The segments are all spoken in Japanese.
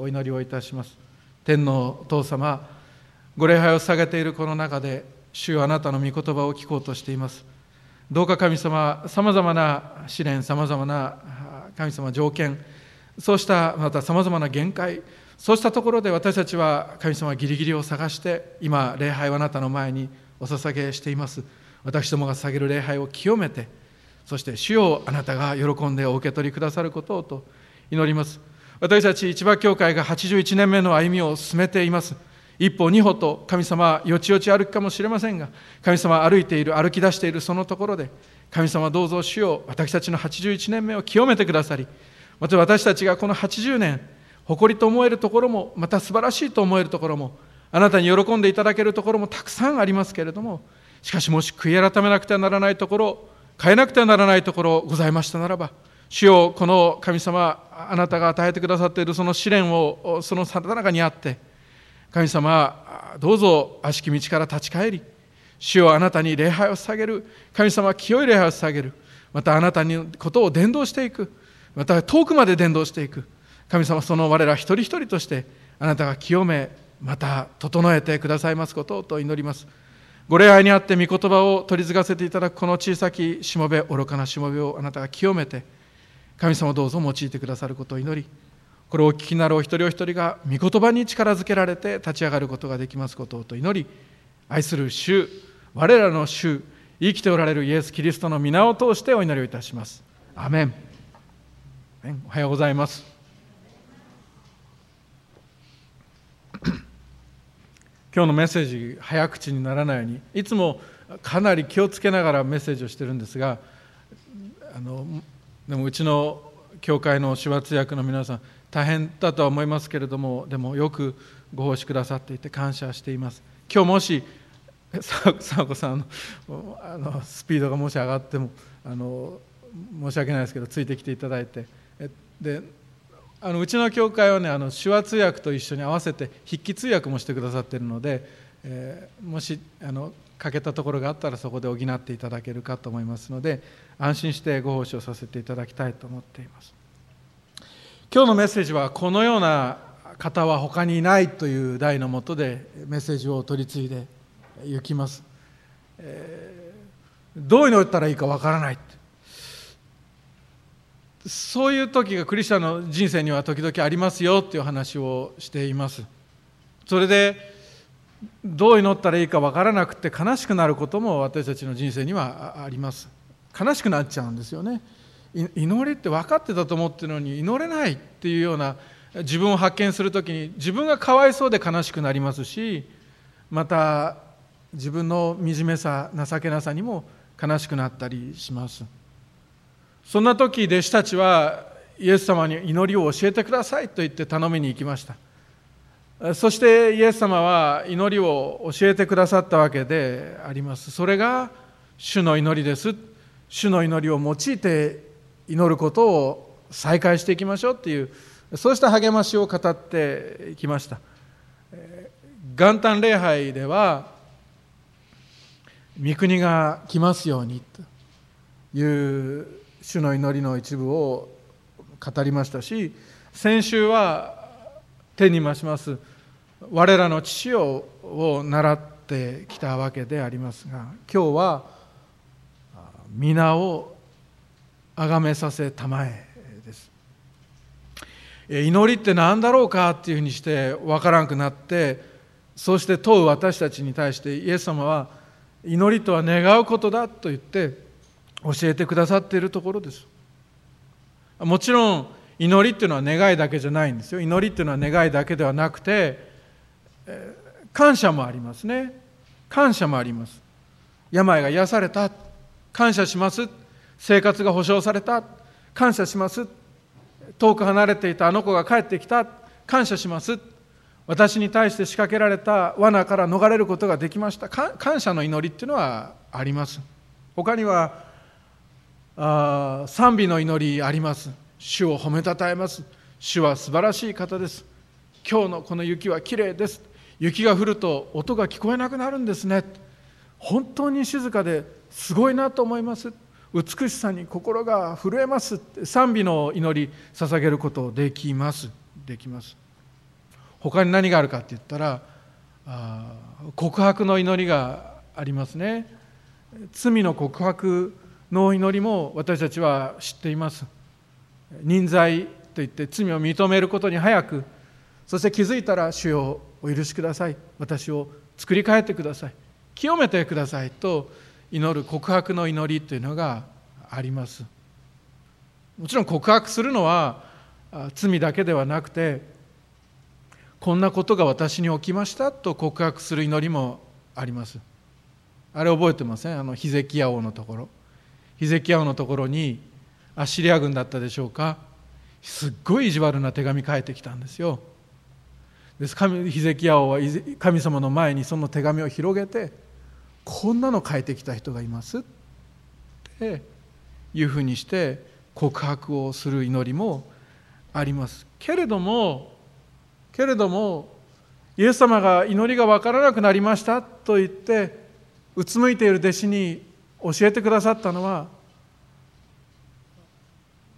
お祈りをいたします。天のお父様ご礼拝を捧げているこの中で主よあなたの御言葉を聞こうとしています。どうか神様さまざまな試練さまざまな神様条件そうしたまたさまざまな限界そうしたところで私たちは神様ギリギリを探して今礼拝をあなたの前にお捧げしています。私どもが捧げる礼拝を清めてそして主をあなたが喜んでお受け取りくださることをと祈ります。私たち千葉教会が81年目の歩みを進めています。一歩二歩と神様よちよち歩くかもしれませんが神様歩いている歩き出しているそのところで神様どうぞ主よ私たちの81年目を清めてくださりまた私たちがこの80年誇りと思えるところもまた素晴らしいと思えるところもあなたに喜んでいただけるところもたくさんありますけれどもしかしもし悔い改めなくてはならないところ変えなくてはならないところございましたならば主よこの神様あなたが与えてくださっているその試練をそのさな中にあって神様どうぞ悪しき道から立ち返り主よあなたに礼拝を捧げる。神様は清い礼拝を捧げる。またあなたにことを伝道していく。また遠くまで伝道していく。神様その我ら一人一人としてあなたが清めまた整えてくださいますことをと祈ります。ご礼拝にあって御言葉を取り継がせていただくこの小さきしもべ愚かなしもべをあなたが清めて神様どうぞ用いてくださることを祈りこれをお聞きになるお一人お一人が御言葉に力づけられて立ち上がることができますことをと祈り愛する主我らの主生きておられるイエス・キリストの皆を通してお祈りをいたします。アメン。おはようございます。今日のメッセージ早口にならないようにいつもかなり気をつけながらメッセージをしてるんですがあのでもうちの教会の手話通訳の皆さん大変だとは思いますけれどもでもよくご奉仕くださっていて感謝しています。今日もし 佐子さんのあのスピードがもし上がってもあの申し訳ないですけどついてきていただいて。であのうちの教会はねあの手話通訳と一緒に合わせて筆記通訳もしてくださっているので、えー、もしあの欠けたところがあったらそこで補っていただけるかと思いますので安心してご奉仕をさせていただきたいと思っています。今日のメッセージはこのような方は他にいないという題のもとでメッセージを取り継いでいきます、えー、どう祈ったらいいかわからない。そういう時がクリスチャンの人生には時々ありますよっていう話をしています。それでどう祈ったらいいか分からなくて悲しくなることも私たちの人生にはあります。悲しくなっちゃうんですよね。祈りって分かってたと思ってるのに祈れないっていうような自分を発見する時に自分がかわいそうで悲しくなりますしまた自分の惨めさ情けなさにも悲しくなったりします。そんな時弟子たちはイエス様に祈りを教えてくださいと言って頼みに行きました。そしてイエス様は祈りを教えてくださったわけであります。それが主の祈りです。主の祈りを用いて祈ることを再開していきましょうっていうそうした励ましを語ってきました。元旦礼拝では御国が来ますようにという主の祈りの一部を語りましたし先週は天に増します我らの父をを習ってきたわけでありますが今日は皆を崇めさせたまえです。祈りって何だろうかっていうふうにして分からんくなってそして問う私たちに対してイエス様は祈りとは願うことだと言って教えてくださっているところです。もちろん祈りっていうのは願いだけじゃないんですよ。祈りっていうのは願いだけではなくて感謝もありますね。感謝もあります。病が癒された。感謝します。生活が保障された。感謝します。遠く離れていた。あの子が帰ってきた。感謝します。私に対して仕掛けられた。罠から逃れることができました。感謝の祈りっていうのはあります。他にはあ賛美の祈りあります。主を褒めたたえます。主は素晴らしい方です。今日のこの雪はきれいです。雪が降ると音が聞こえなくなるんですね。本当に静かですごいなと思います。美しさに心が震えます賛美の祈り捧げることできます。できます。他に何があるかって言ったらあ告白の祈りがありますね。罪の告白の祈りも私たちは知っています。忍罪といって罪を認めることに早くそして気づいたら主よお許しください。私を作り変えてください。清めてくださいと祈る告白の祈りというのがあります。もちろん告白するのは罪だけではなくてこんなことが私に起きましたと告白する祈りもあります。あれ覚えてません？あのヒゼキヤ王のところ。ヒゼキヤ王のところにアッシリア軍だったでしょうか？すっごい意地悪な手紙書いてきたんですよ。です神ヒゼキヤ王は神様の前にその手紙を広げてこんなの書いてきた人がいます。っていうふうにして告白をする祈りもあります。けれどもけれどもイエス様が祈りが分からなくなりました。と言ってうつむいている弟子に教えてくださったのは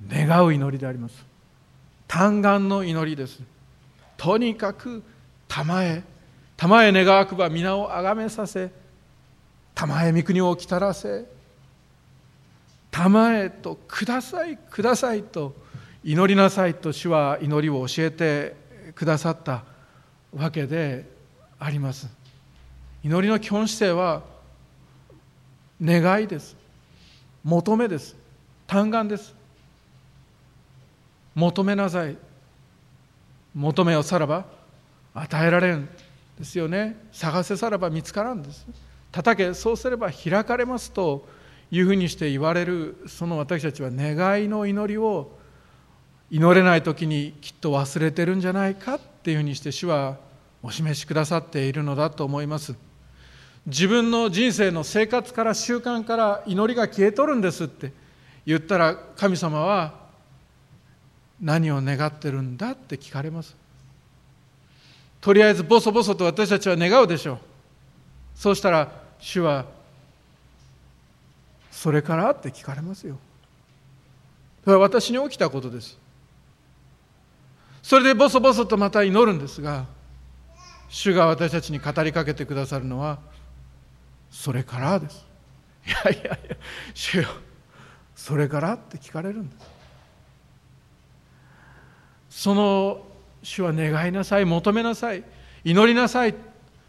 願う祈りであります。嘆願の祈りです。とにかく玉へ玉へ願わくば皆をあがめさせ玉へ御国をきたらせ。玉へとくださいくださいと祈りなさいと主は祈りを教えてくださったわけであります。祈りの基本姿勢は願いです。求めです。嘆願です。求めなさい。求めよさらば与えられんですよね。探せさらば見つからんです。叩けそうすれば開かれますというふうにして言われるその私たちは願いの祈りを祈れない時にきっと忘れてるんじゃないかっていうふうにして主はお示しくださっているのだと思います。自分の人生の生活から習慣から祈りが消えとるんですって言ったら神様は何を願ってるんだって聞かれます。とりあえずボソボソと私たちは願うでしょう。そうしたら主はそれからって聞かれますよ。それは私に起きたことです。それでボソボソとまた祈るんですが主が私たちに語りかけてくださるのはそれからです。いやいやいや主よそれからって聞かれるんです。その主は願いなさい求めなさい祈りなさい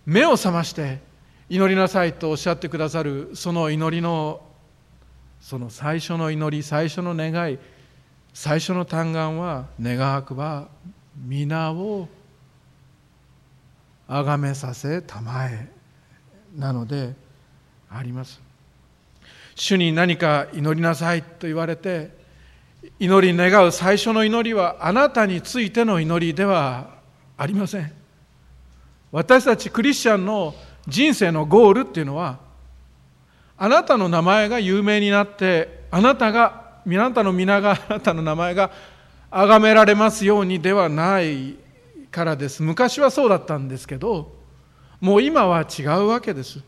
目を覚まして祈りなさいとおっしゃってくださるその祈りのその最初の祈り最初の願い最初の嘆願は願わくば皆を崇めさせたまえなのであります。主に何か祈りなさいと言われて祈り願う最初の祈りはあなたについての祈りではありません。私たちクリスチャンの人生のゴールっていうのはあなたの名前が有名になってあなたがあなたの皆があなたの名前が崇められますようにではないからです。昔はそうだったんですけどもう今は違うわけです。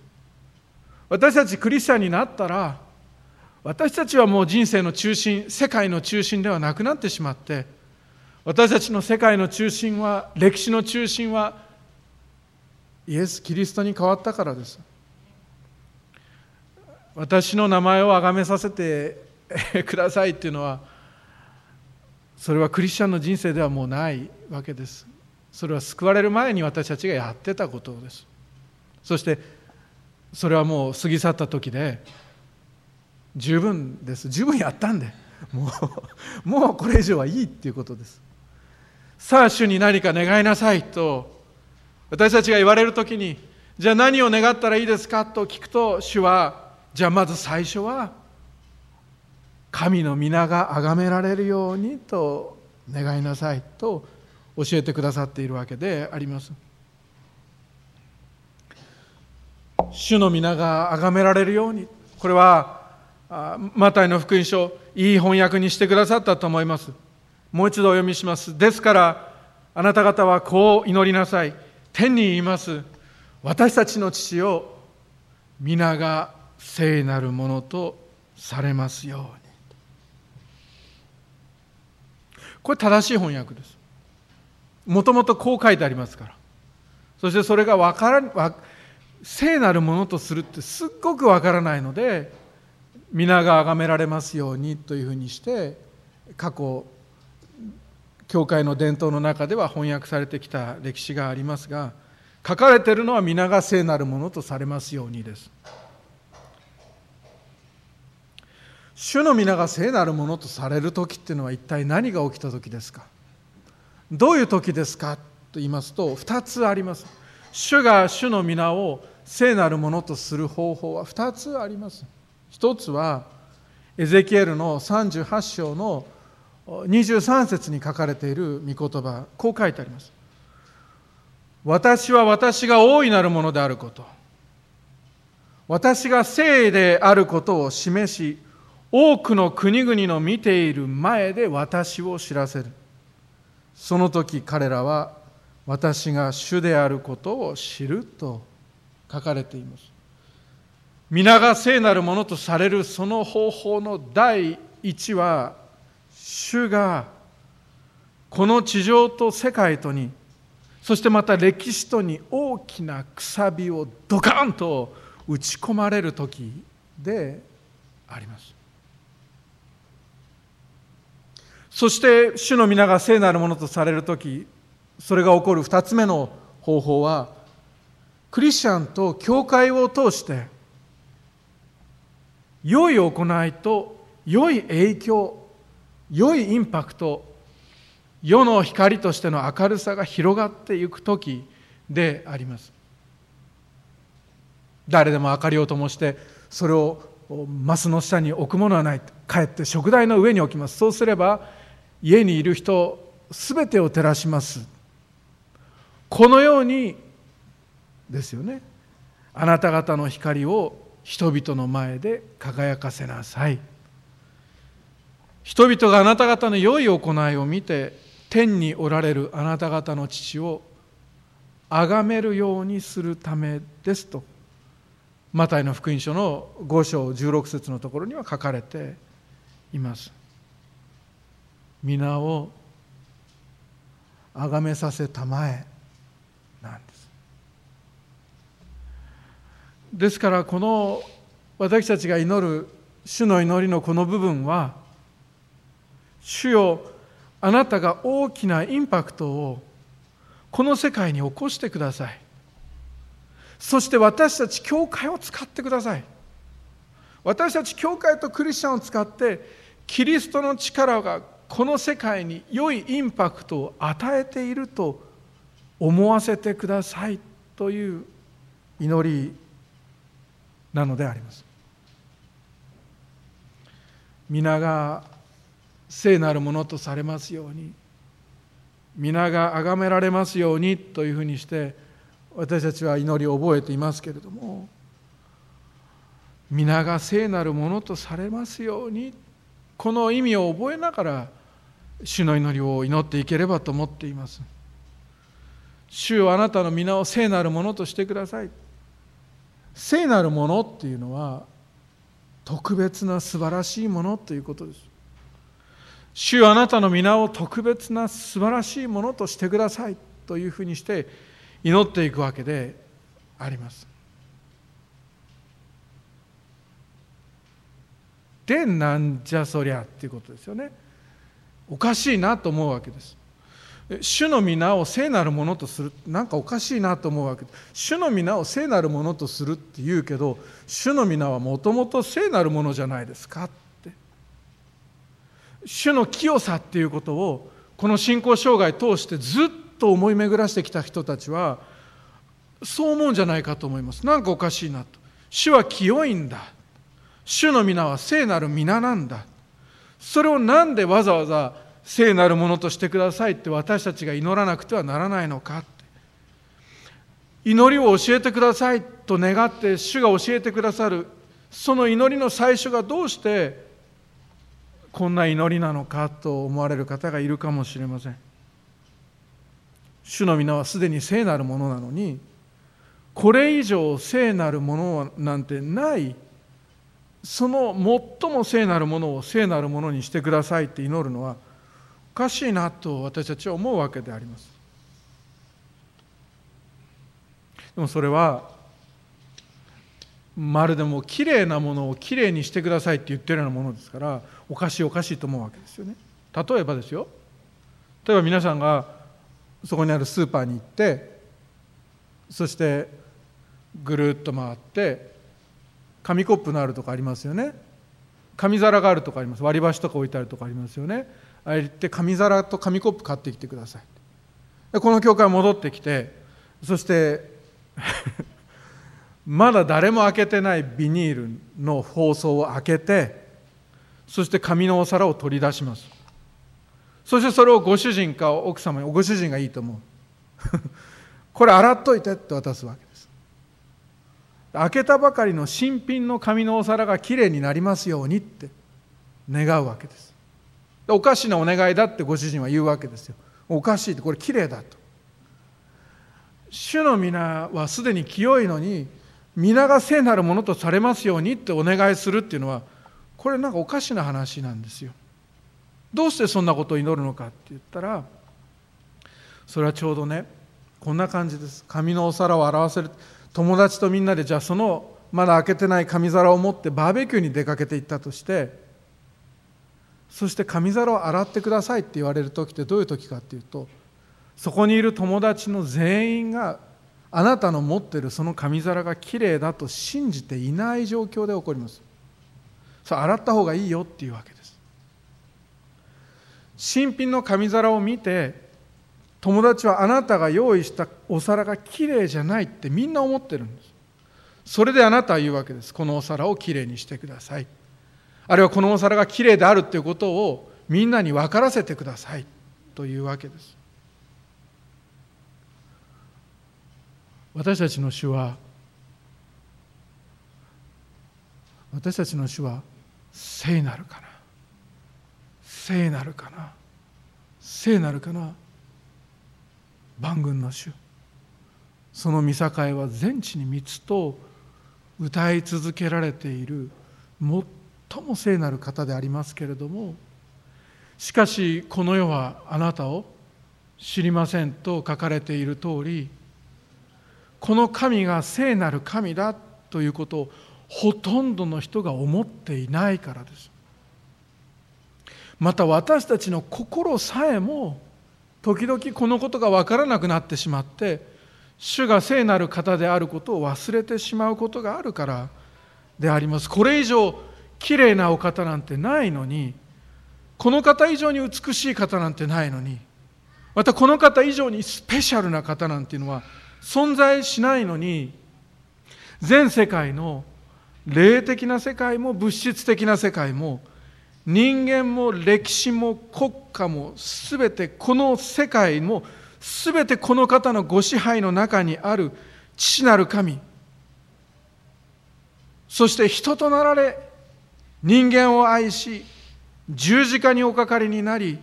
私たちクリスチャンになったら私たちはもう人生の中心世界の中心ではなくなってしまって私たちの世界の中心は歴史の中心はイエス・キリストに変わったからです。私の名前を崇めさせてくださいっていうのはそれはクリスチャンの人生ではもうないわけです。それは救われる前に私たちがやってたことです。そしてそれはもう過ぎ去った時で十分です。十分やったんでもうもうこれ以上はいいっていうことです。さあ主に何か願いなさいと私たちが言われる時にじゃあ何を願ったらいいですかと聞くと主はじゃあまず最初は神の皆が崇められるようにと願いなさいと教えてくださっているわけであります。主の皆が崇められるようにこれはマタイの福音書いい翻訳にしてくださったと思います。もう一度お読みします。ですからあなた方はこう祈りなさい。天にいます。私たちの父を皆が聖なるものとされますように。これ正しい翻訳です。もともとこう書いてありますから。そしてそれが分から聖なるものとするってすっごく分からないので皆が崇められますようにというふうにして過去教会の伝統の中では翻訳されてきた歴史がありますが書かれているのは皆が聖なるものとされますようにです。主の皆が聖なるものとされる時っていうのは一体何が起きた時ですか？どういう時ですか？と言いますと2つあります。主が主の皆を聖なるものとする方法は2つあります。一つはエゼキエルの38章の23節に書かれている御言葉こう書いてあります。私は私が大いなるものであること。私が聖であることを示し多くの国々の見ている前で私を知らせる。その時彼らは私が主であることを知ると書かれています。皆が聖なるものとされるその方法の第一は主がこの地上と世界とにそしてまた歴史とに大きなくさびをドカンと打ち込まれる時であります。そして主の皆が聖なるものとされる時それが起こる2つ目の方法はクリスチャンと教会を通して良い行いと良い影響良いインパクト世の光としての明るさが広がっていく時であります。誰でも明かりを灯してそれをマスの下に置くものはない。かえって食台の上に置きます。そうすれば家にいる人すべてを照らします。このようにですよね。あなた方の光を人々の前で輝かせなさい。人々があなた方の良い行いを見て天におられるあなた方の父を崇めるようにするためですとマタイの福音書の5章16節のところには書かれています。皆を崇めさせたまえなんです。ですからこの私たちが祈る主の祈りのこの部分は主よあなたが大きなインパクトをこの世界に起こしてください。そして私たち教会を使ってください。私たち教会とクリスチャンを使ってキリストの力がこの世界に良いインパクトを与えていると思わせてくださいという祈りなのであります。皆が聖なるものとされますように。皆が崇められますようにというふうにして私たちは祈りを覚えていますけれども皆が聖なるものとされますようにこの意味を覚えながら主の祈りを祈っていければと思っています。主よあなたの皆を聖なるものとしてください。聖なるものっていうのは特別な素晴らしいものということです。主あなたの皆を特別な素晴らしいものとしてくださいというふうにして祈っていくわけであります。でなんじゃそりゃっていうことですよね。おかしいなと思うわけです。主の皆を聖なるものとするなんかおかしいなと思うわけです。主の皆を聖なるものとするって言うけど主の皆はもともと聖なるものじゃないですか。っ主の清さっていうことをこの信仰生涯通してずっと思い巡らしてきた人たちはそう思うんじゃないかと思います。なんかおかしいなと。主は清いんだ。主の皆は聖なる皆なんだ。それをなんでわざわざ聖なるものとしてくださいって私たちが祈らなくてはならないのか祈りを教えてくださいと願って主が教えてくださる。その祈りの最初がどうしてこんな祈りなのかと思われる方がいるかもしれません。主の皆はすでに聖なるものなのにこれ以上聖なるものなんてない。その最も聖なるものを聖なるものにしてくださいって祈るのはおかしいなと私たちは思うわけであります。でもそれはまるでもきれいなものをきれいにしてくださいって言ってるようなものですからおかしいおかしいと思うわけですよね。例えばですよ。例えば皆さんがそこにあるスーパーに行ってそしてぐるっと回って紙コップのあるとこありますよね。紙皿があるとこあります。割り箸とか置いてあるとこありますよね。あれ行って紙皿と紙コップ買ってきてください。この教会戻ってきてそしてまだ誰も開けてないビニールの包装を開けてそして紙のお皿を取り出します。そしてそれをご主人か奥様にご主人がいいと思う。これ洗っといてって渡すわけです。開けたばかりの新品の紙のお皿がきれいになりますようにって願うわけです。おかしなお願いだってご主人は言うわけですよ。おかしいってこれきれいだと。主の皆はすでに清いのに皆が聖なるものとされますようにってお願いするっていうのはこれなんかおかしな話なんですよ。どうしてそんなことを祈るのかって言ったらそれはちょうどねこんな感じです。紙のお皿を表せる。友達とみんなでじゃあそのまだ開けてない紙皿を持ってバーベキューに出かけていったとしてそして紙皿を洗ってくださいって言われる時ってどういう時かっていうとそこにいる友達の全員があなたの持ってるその紙皿がきれいだと信じていない状況で起こります。それ洗った方がいいよっていうわけです。新品の紙皿を見て友達はあなたが用意したお皿がきれいじゃないってみんな思ってるんです。それであなたは言うわけです。このお皿をきれいにしてください。あるいはこのお皿がきれいであるということをみんなに分からせてください。というわけです。私たちの主は私たちの主は聖なるかな。聖なるかな。聖なるかな。万軍の主。その見境は全地に三つと歌い続けられている最も聖なる方でありますけれどもしかしこの世はあなたを知りませんと書かれている通りこの神が聖なる神だということをほとんどの人が思っていないからです。また私たちの心さえも時々このことが分からなくなってしまって主が聖なる方であることを忘れてしまうことがあるからであります。これ以上きれいなお方なんてないのにこの方以上に美しい方なんてないのにまたこの方以上にスペシャルな方なんていうのは存在しないのに全世界の霊的な世界も物質的な世界も人間も歴史も国家も全てこの世界も全てこの方のご支配の中にある父なる神。そして人となられ人間を愛し十字架におかかりになり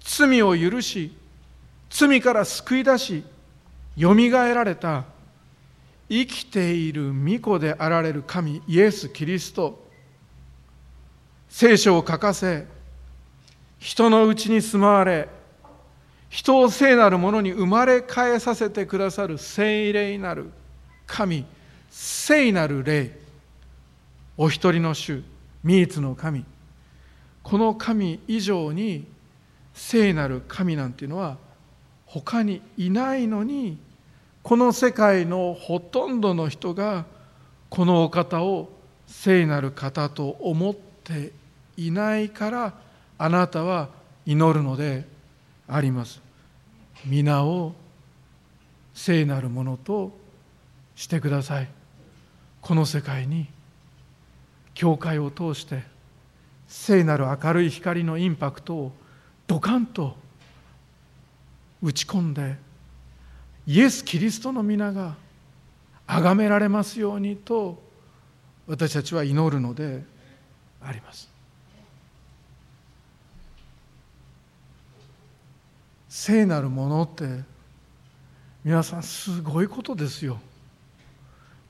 罪を許し罪から救い出しよみがえられた。生きている御子であられる神イエス・キリスト。聖書を書かせ人のうちに住まわれ人を聖なるものに生まれ変えさせてくださる聖霊なる神聖なる霊。お一人の主三つの神。この神以上に聖なる神なんていうのは他にいないのにこの世界のほとんどの人がこのお方を聖なる方と思っていないからあなたは祈るのであります。皆を聖なるものとしてください。この世界に教会を通して聖なる明るい光のインパクトをドカンと打ち込んでイエス・キリストの皆が崇められますようにと私たちは祈るのであります。聖なるものって皆さんすごいことですよ。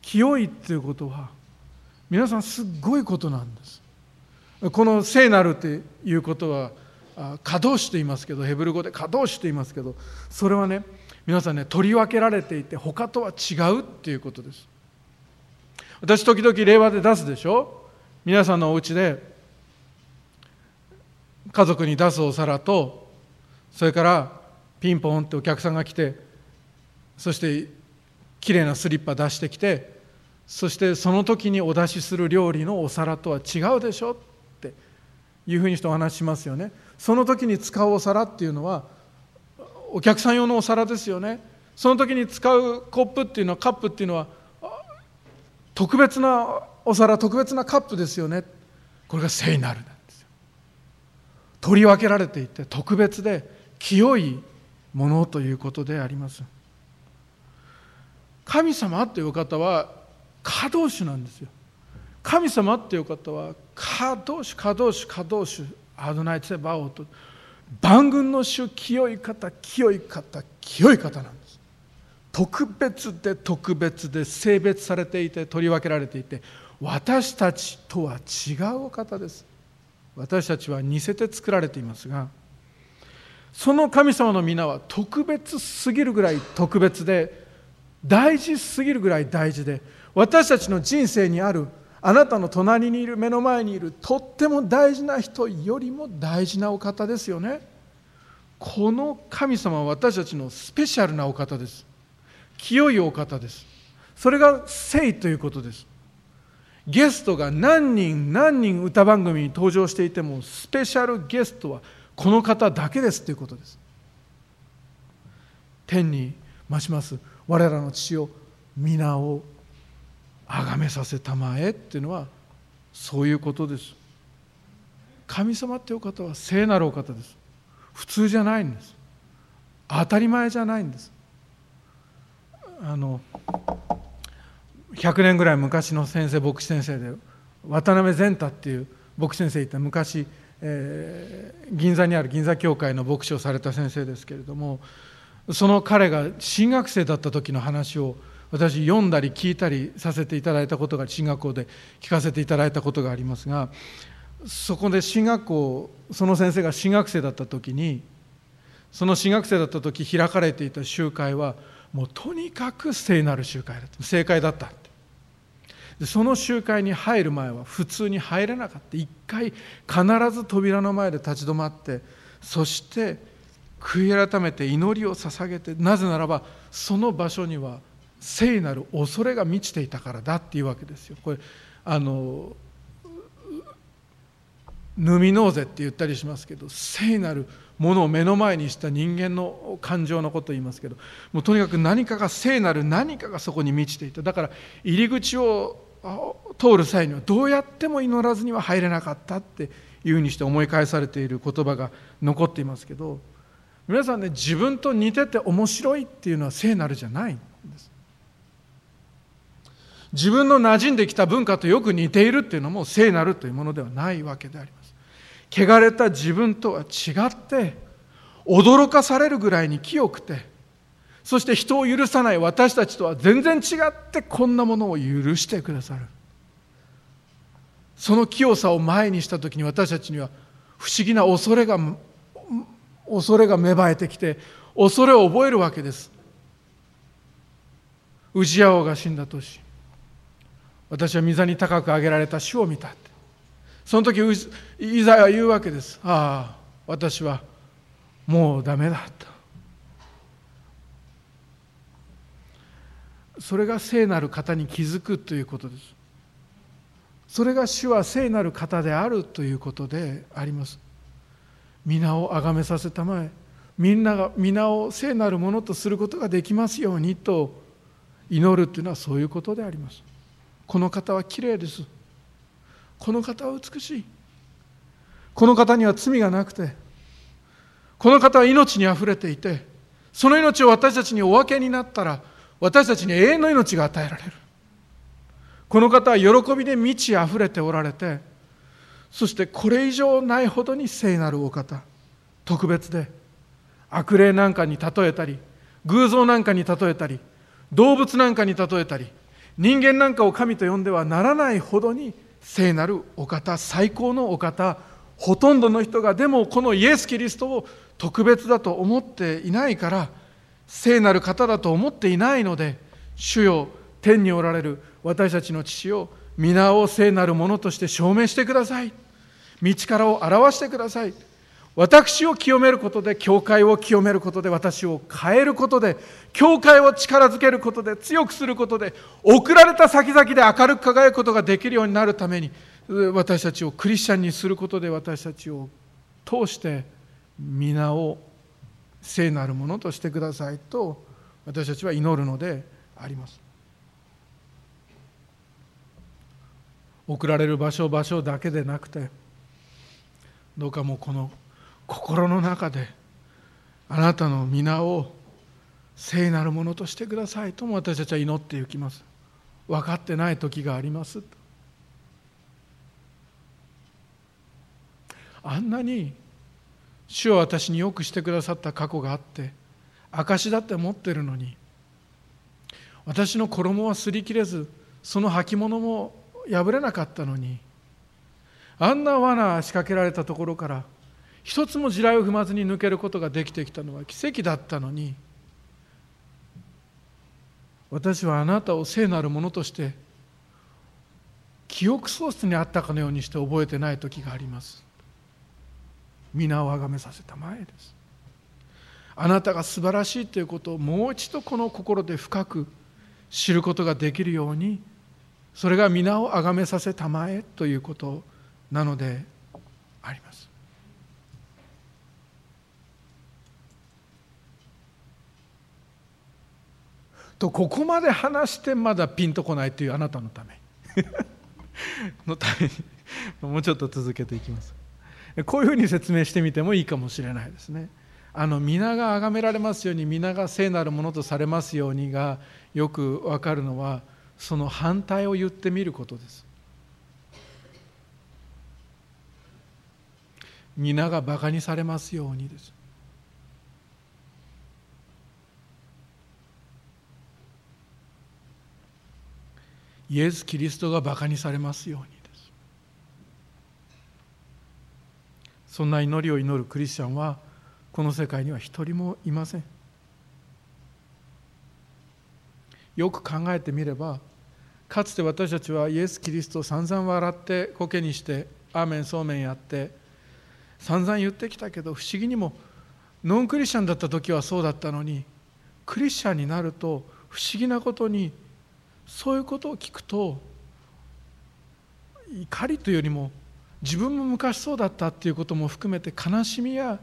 清いっていうことは皆さんすごいことなんです。この聖なるっていうことは稼働詞と言いますけどヘブル語で稼働詞と言いますけどそれはね皆さんね取り分けられていて他とは違うっていうことです。私時々令和で出すでしょ？皆さんのお家で家族に出すお皿とそれからピンポンってお客さんが来てそしてきれいなスリッパ出してきてそしてその時にお出しする料理のお皿とは違うでしょっていうふうにしてお話ししますよね。その時に使うお皿っていうのはお客さん用のお皿ですよね。その時に使うコップっていうのはカップっていうのは特別なお皿特別なカップですよね。これが聖なるなんですよ。取り分けられていて特別で清いものということであります。神様という方は可動詞なんですよ。神様っていう方は可動詞可動詞可動詞アドナイツェバオと万軍の主清い方清い方清い方なんです。特別で特別で性別されていて取り分けられていて私たちとは違う方です。私たちは似せて作られていますがその神様の皆は特別すぎるぐらい特別で大事すぎるぐらい大事で私たちの人生にあるあなたの隣にいる目の前にいるとっても大事な人よりも大事なお方ですよね。この神様は私たちのスペシャルなお方です。清いお方です。それが聖ということです。ゲストが何人何人歌番組に登場していてもスペシャルゲストはこの方だけですということです。天に増します我らの父を皆を崇めさせたまえっていうのはそういうことです。神様っていう方は聖なるお方です。普通じゃないんです。当たり前じゃないんです。あの100年ぐらい昔の先生牧師先生で渡辺善太っていう牧師先生いた昔、えー、銀座にある銀座教会の牧師をされた先生ですけれどもその彼が新学生だった時の話を私読んだり聞いたりさせていただいたことが進学校で聞かせていただいたことがありますがそこで進学校その先生が新学生だった時にその新学生だった時開かれていた集会はもうとにかく聖なる集会だった。正解だったでその集会に入る前は普通に入れなかった。一回必ず扉の前で立ち止まってそして悔い改めて祈りを捧げてなぜならばその場所には聖なる恐れが満ちていたからだっていうわけですよ。これあのヌミノーゼって言ったりしますけど聖なるものを目の前にした人間の感情のことを言いますけどもうとにかく何かが聖なる何かがそこに満ちていただから入り口を通る際にはどうやっても祈らずには入れなかったっていうふうにして思い返されている言葉が残っていますけど皆さんね自分と似てて面白いっていうのは聖なるじゃない自分の馴染んできた文化とよく似ているっていうのも聖なるというものではないわけであります。汚れた自分とは違って驚かされるぐらいに清くてそして人を許さない私たちとは全然違ってこんなものを許してくださる。その清さを前にした時に私たちには不思議な恐れが恐れが芽生えてきて恐れを覚えるわけです。ウジヤ王が死んだ年。私は御に高く上げられた主を見たって。その時イザヤは言うわけです。ああ私はもうダメだと。それが聖なる方に気づくということです。それが主は聖なる方であるということであります。皆を崇めさせたまえみんなが皆を聖なるものとすることができますようにと祈るというのはそういうことであります。この方はきれいです。この方は美しい。この方には罪がなくてこの方は命にあふれていてその命を私たちにお分けになったら私たちに永遠の命が与えられる。この方は喜びで満ちあふれておられてそしてこれ以上ないほどに聖なるお方特別で悪霊なんかに例えたり偶像なんかに例えたり動物なんかに例えたり人間なんかを神と呼んではならないほどに聖なるお方最高のお方ほとんどの人がでもこのイエス・キリストを特別だと思っていないから聖なる方だと思っていないので主よ天におられる私たちの父を皆を聖なるものとして証明してください。道からを表してください。私を清めることで教会を清めることで私を変えることで教会を力づけることで強くすることで送られた先々で明るく輝くことができるようになるために私たちをクリスチャンにすることで私たちを通して皆を聖なるものとしてくださいと私たちは祈るのであります。送られる場所場所だけでなくてどうかもうこの心の中であなたの皆を聖なるものとしてくださいとも私たちは祈っていきます。分かってない時があります。あんなに主は私によくしてくださった過去があって証だって持ってるのに私の衣は擦り切れずその履物も破れなかったのにあんな罠仕掛けられたところから一つも地雷を踏まずに抜けることができてきたのは奇跡だったのに私はあなたを聖なるものとして記憶喪失にあったかのようにして覚えてない時があります。皆をあがめさせたまえです。あなたが素晴らしいということをもう一度この心で深く知ることができるようにそれが皆をあがめさせたまえということなのであります。とここまで話してまだピンとこないというあなたのため。のためにもうちょっと続けていきます。こういうふうに説明してみてもいいかもしれないですね。あの皆が崇められますように皆が聖なるものとされますようにがよくわかるのはその反対を言ってみることです。皆がバカにされますようにです。イエス・キリストがバカにされますようにです。そんな祈りを祈るクリスチャンはこの世界には一人もいません。よく考えてみればかつて私たちはイエス・キリストを散々笑ってコケにしてアーメンそうめんやって散々言ってきたけど不思議にもノンクリスチャンだった時はそうだったのにクリスチャンになると不思議なことにそういうことを聞くと怒りというよりも自分も昔そうだったっていうことも含めて悲しみや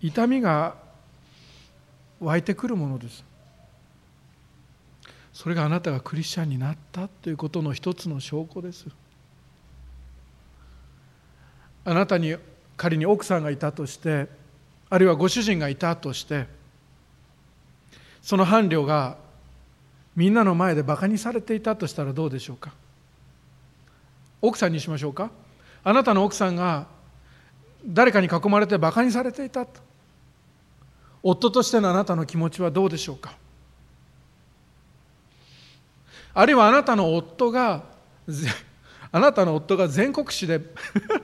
痛みが湧いてくるものです。それがあなたがクリスチャンになったということの一つの証拠です。あなたに仮に奥さんがいたとしてあるいはご主人がいたとしてその伴侶がみんなの前でバカにされていたとしたらどうでしょうか？奥さんにしましょうか？あなたの奥さんが誰かに囲まれてバカにされていたと？夫としてのあなたの気持ちはどうでしょうか？あるいはあなたの夫があなたの夫が全国紙で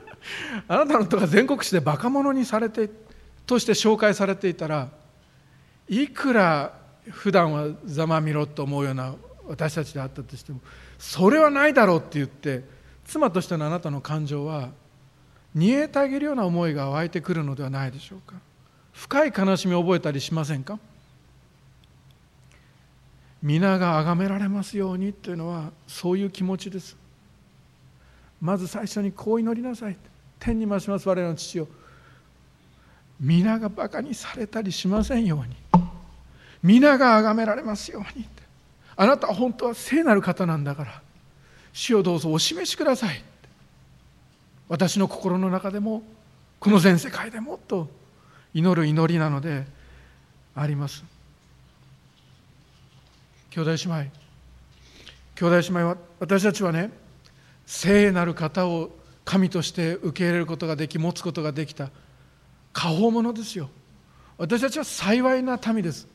あなたの夫が全国紙でバカ者にされてとして紹介されていたらいくら普段はざまみろと思うような私たちであったとしてもそれはないだろうって言って妻としてのあなたの感情は煮えてあげるような思いが湧いてくるのではないでしょうか。深い悲しみを覚えたりしませんか？皆が崇められますようにというのはそういう気持ちです。まず最初にこう祈りなさい。天に増します我らの父を皆がバカにされたりしませんように。皆が崇められますように。あなたは本当は聖なる方なんだから。主をどうぞお示しください。私の心の中でもこの全世界でもと祈る祈りなのであります。兄弟姉妹兄弟姉妹は私たちはね聖なる方を神として受け入れることができ持つことができた過保者ですよ。私たちは幸いな民です。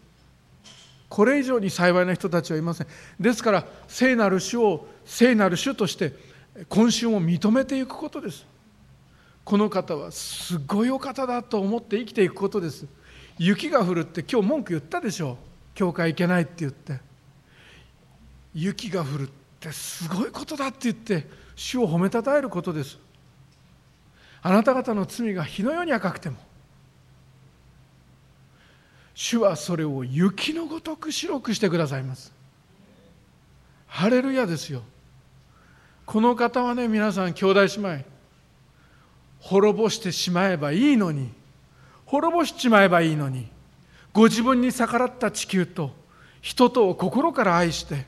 これ以上に幸いな人たちはいません。ですから聖なる主を聖なる主として今週も認めていくことです。この方はすごいお方だと思って生きていくことです。雪が降るって今日文句言ったでしょ。教会行けないって言って。雪が降るってすごいことだって言って主を褒めたたえることです。あなた方の罪が火のように赤くても主はそれを雪のごとく白くしてくださいます。ハレルヤですよ。この方はね皆さん兄弟姉妹滅ぼしてしまえばいいのに滅ぼしちまえばいいのにご自分に逆らった地球と人とを心から愛して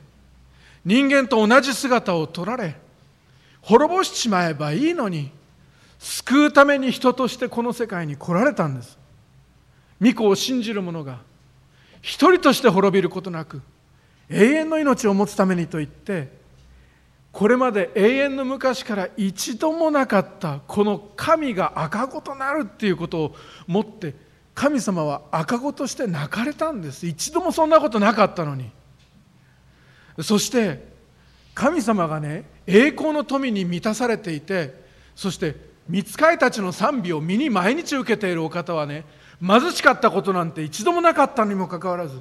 人間と同じ姿を取られ滅ぼしちまえばいいのに救うために人としてこの世界に来られたんです。御子を信じる者が一人として滅びることなく永遠の命を持つためにと言ってこれまで永遠の昔から一度もなかったこの神が赤子となるっていうことをもって神様は赤子として泣かれたんです。一度もそんなことなかったのに。そして神様がね栄光の富に満たされていてそして見つかいたちの賛美を身に毎日受けているお方はね貧しかったことなんて一度もなかったにもかかわらず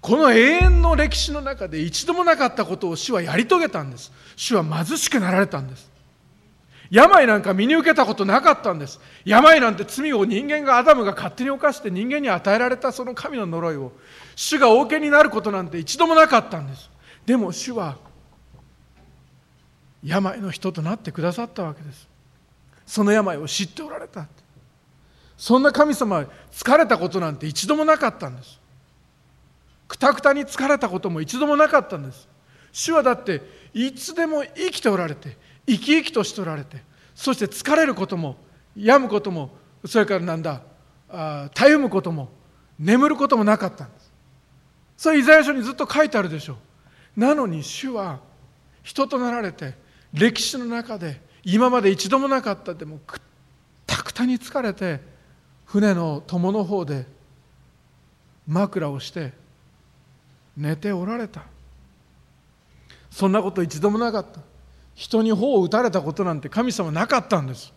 この永遠の歴史の中で一度もなかったことを主はやり遂げたんです。主は貧しくなられたんです。病なんか身に受けたことなかったんです。病なんて罪を人間がアダムが勝手に犯して人間に与えられたその神の呪いを主がお受けになることなんて一度もなかったんです。でも主は病の人となってくださったわけです。その病を知っておられた。そんな神様は疲れたことなんて一度もなかったんです。くたくたに疲れたことも一度もなかったんです。主はだっていつでも生きておられて生き生きとしておられてそして疲れることも病むこともそれからなんだあたゆむことも眠ることもなかったんです。それイザヤ書にずっと書いてあるでしょう。なのに主は人となられて歴史の中で今まで一度もなかったでもくたくたに疲れて船の友の方で枕をして寝ておられた。そんなこと一度もなかった。人に頬を打たれたことなんて神様なかったんです。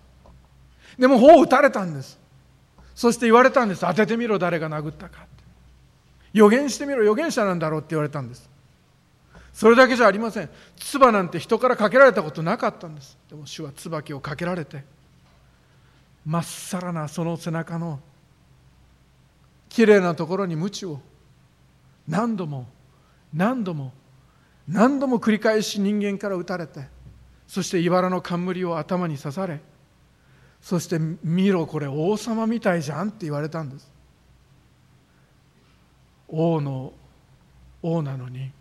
でも頬を打たれたんです。そして言われたんです。当ててみろ誰が殴ったかって。予言してみろ預言者なんだろうって言われたんです。それだけじゃありません。唾なんて人からかけられたことなかったんです。でも主は椿をかけられてまっさらなその背中のきれいなところに鞭を何度も何度も何度も繰り返し人間から打たれてそして茨の冠を頭に刺されそして見ろこれ王様みたいじゃんって言われたんです。王の王なのに。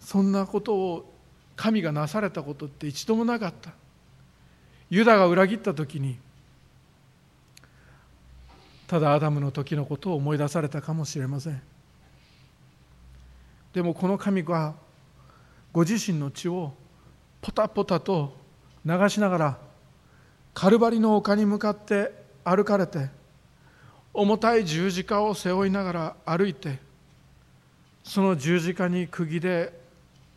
そんなことを神がなされたことって一度もなかった。ユダが裏切った時にただアダムの時のことを思い出されたかもしれません。でもこの神はご自身の血をポタポタと流しながらカルバリの丘に向かって歩かれて重たい十字架を背負いながら歩いてその十字架に釘で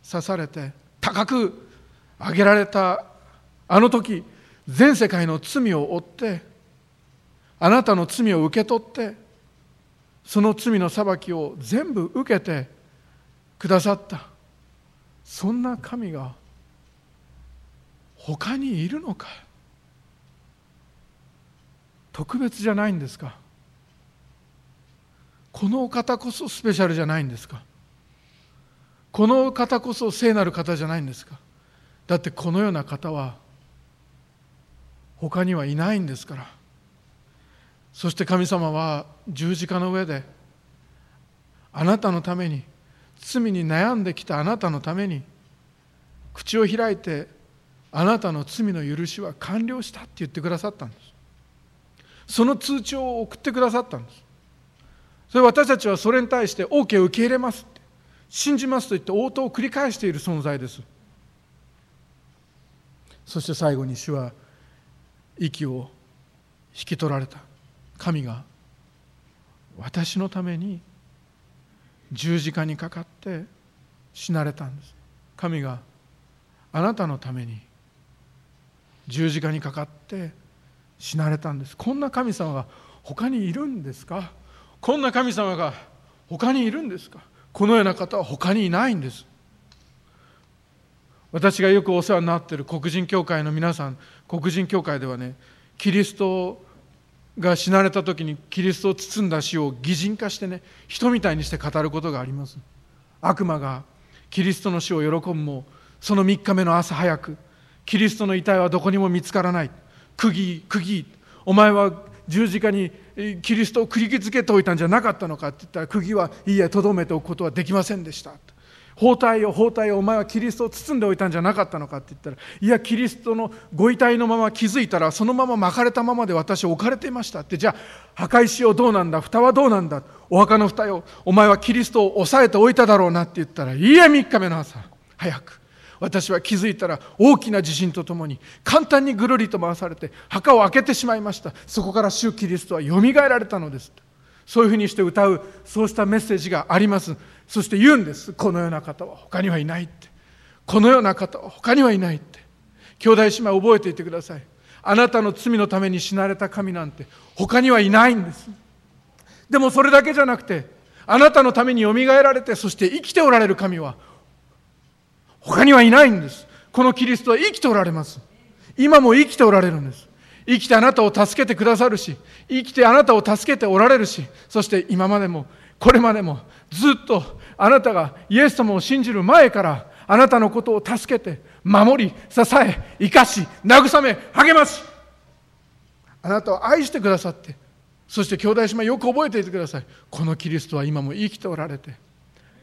刺されて高く上げられたあの時全世界の罪を負ってあなたの罪を受け取ってその罪の裁きを全部受けてくださったそんな神が他にいるのか特別じゃないんですかこのお方こそスペシャルじゃないんですかこのお方こそ聖なる方じゃないんですかだってこのような方は他にはいないんですから。そして神様は十字架の上であなたのために罪に悩んできたあなたのために口を開いてあなたの罪の許しは完了したって言ってくださったんです。その通知を送ってくださったんです。それ私たちはそれに対して OK 受け入れますって信じますと言って応答を繰り返している存在です。そして最後に主は息を引き取られた。神が私のために十字架にかかって死なれたんです。神があなたのために十字架にかかって死なれたんです。こんな神様が他にいるんですか？こんな神様が他にいるんですか？このような方は他にいないんです。私がよくお世話になっている黒人教会の皆さん黒人教会ではねキリストが死なれた時にキリストを包んだ死を擬人化してね人みたいにして語ることがあります。悪魔がキリストの死を喜ぶもその3日目の朝早くキリストの遺体はどこにも見つからない。釘釘お前は十字架にキリストを釘付けておいたんじゃなかったのかって言ったら釘はいいやとどめておくことはできませんでした。包帯を包帯をお前はキリストを包んでおいたんじゃなかったのかって言ったらいやキリストのご遺体のまま気づいたらそのまま巻かれたままで私置かれていましたって。じゃあ墓石をどうなんだ？蓋はどうなんだ？お墓の蓋をお前はキリストを押さえておいただろうなって言ったらいいや3日目の朝早く。私は気づいたら大きな地震とともに簡単にぐるりと回されて墓を開けてしまいました。そこから主キリストはよみがえられたのです。そういうふうにして歌うそうしたメッセージがあります。そして言うんです。このような方は他にはいないって。このような方は他にはいないって。兄弟姉妹覚えていてください。あなたの罪のために死なれた神なんて。他にはいないんです。でもそれだけじゃなくてあなたのためによみがえられてそして生きておられる神は他にはいないんです。このキリストは生きておられます。今も生きておられるんです。生きてあなたを助けてくださるし生きてあなたを助けておられるしそして今までもこれまでもずっとあなたがイエス様を信じる前からあなたのことを助けて守り支え生かし慰め励まし。あなたを愛してくださってそして兄弟姉妹よく覚えていてください。このキリストは今も生きておられて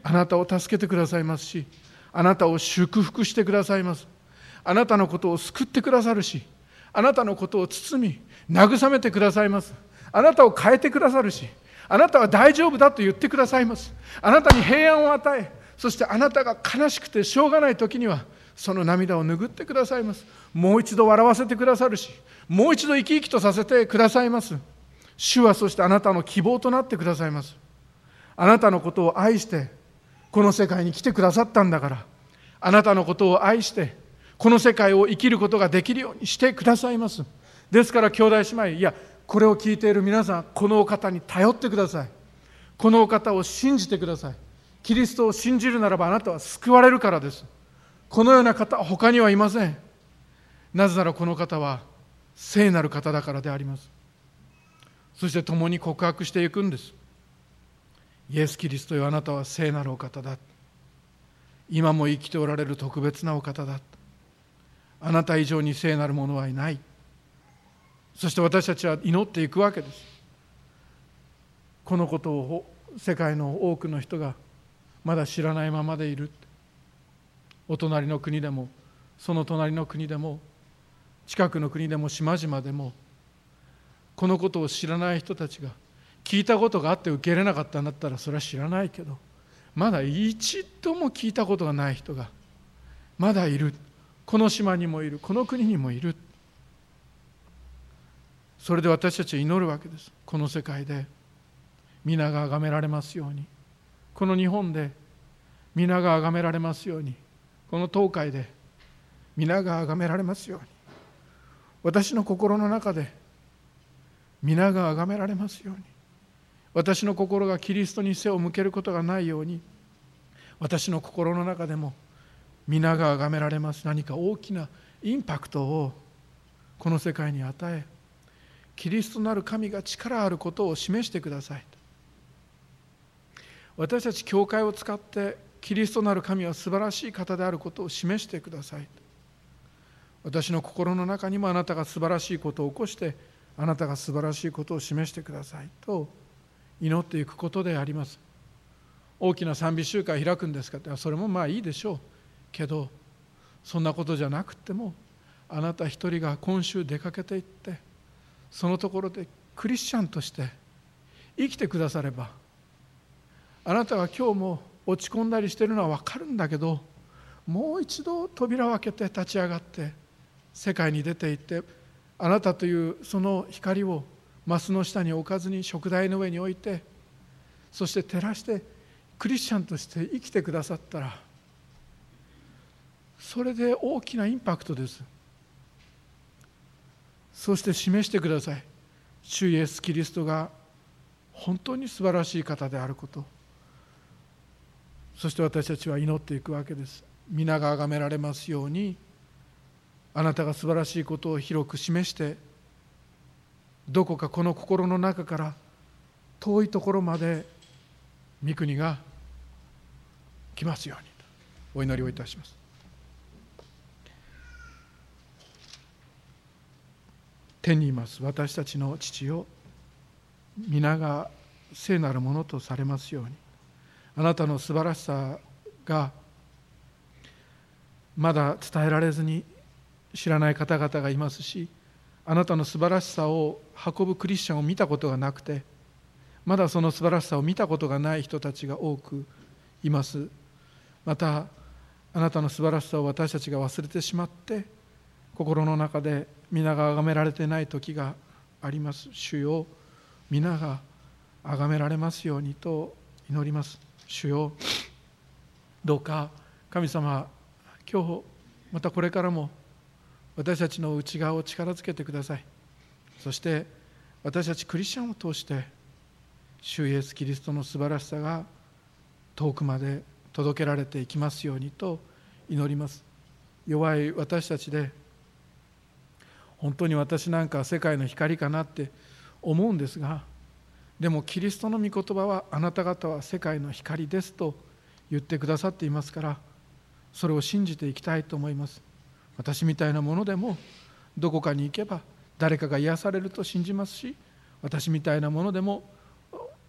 あなたを助けてくださいますしあなたを祝福してくださいます。あなたのことを救ってくださるしあなたのことを包み慰めてくださいます。あなたを変えてくださるしあなたは大丈夫だと言ってくださいます。あなたに平安を与えそしてあなたが悲しくてしょうがない時にはその涙を拭ってくださいます。もう一度笑わせてくださるしもう一度生き生きとさせてくださいます。主はそしてあなたの希望となってくださいます。あなたのことを愛してこの世界に来てくださったんだから。あなたのことを愛してこの世界を生きることができるようにしてくださいます。ですから兄弟姉妹いやこれを聞いている皆さんこのお方に頼ってください。このお方を信じてください。キリストを信じるならばあなたは救われるからです。このような方は他にはいません。なぜならこの方は聖なる方だからであります。そして共に告白していくんです。イエス・キリストよあなたは聖なるお方だ。今も生きておられる特別なお方だ。あなた以上に聖なるものはいない。そして私たちは祈っていくわけです。このことを世界の多くの人がまだ知らないままでいる。お隣の国でもその隣の国でも近くの国でも島々でもこのことを知らない人たちが聞いたことがあって受け入れなかったんだったらそれは知らないけどまだ一度も聞いたことがない人がまだいる。この島にもいるこの国にもいる。それで私たちは祈るわけです。この世界で。皆が崇められますように。この日本で。皆が崇められますように。この東海で。皆が崇められますように。私の心の中で。皆が崇められますように。私の心がキリストに背を向けることがないように。私の心の中でも。皆が崇められます。何か大きなインパクトをこの世界に与えキリストなる神が力あることを示してください。私たち教会を使ってキリストなる神は素晴らしい方であることを示してください。私の心の中にもあなたが素晴らしいことを起こしてあなたが素晴らしいことを示してください。と祈っていくことであります。大きな賛美集会開くんですかってそれもまあいいでしょう。けどそんなことじゃなくてもあなた一人が今週出かけていってそのところでクリスチャンとして生きてくださればあなたが今日も落ち込んだりしてるのは分かるんだけどもう一度扉を開けて立ち上がって世界に出て行ってあなたというその光をマスの下に置かずに食台の上に置いてそして照らしてクリスチャンとして生きてくださったらそれで大きなインパクトです。そして示してください。主イエス・キリストが本当に素晴らしい方であること。そして私たちは祈っていくわけです。皆が崇められますようにあなたが素晴らしいことを広く示してどこかこの心の中から遠いところまで御国が来ますようにお祈りをいたします。天にいます。私たちの父を皆が聖なるものとされますように。あなたの素晴らしさがまだ伝えられずに知らない方々がいますしあなたの素晴らしさを運ぶクリスチャンを見たことがなくてまだその素晴らしさを見たことがない人たちが多くいます。またあなたの素晴らしさを私たちが忘れてしまって心の中で皆が崇められてない時があります。主よ皆が崇められますようにと祈ります。主よどうか神様今日またこれからも私たちの内側を力づけてください。そして私たちクリスチャンを通して主イエス・キリストの素晴らしさが遠くまで届けられていきますようにと祈ります。弱い私たちで本当に私なんか世界の光かなって思うんですがでもキリストの御言葉はあなた方は世界の光ですと言ってくださっていますからそれを信じていきたいと思います。私みたいなものでもどこかに行けば誰かが癒されると信じますし私みたいなものでも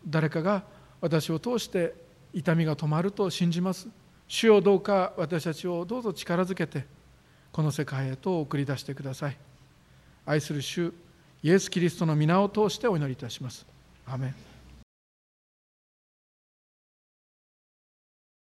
誰かが私を通して痛みが止まると信じます。主をどうか私たちをどうぞ力づけてこの世界へと送り出してください。愛する主イエス・キリストの皆を通してお祈りいたします。アメン。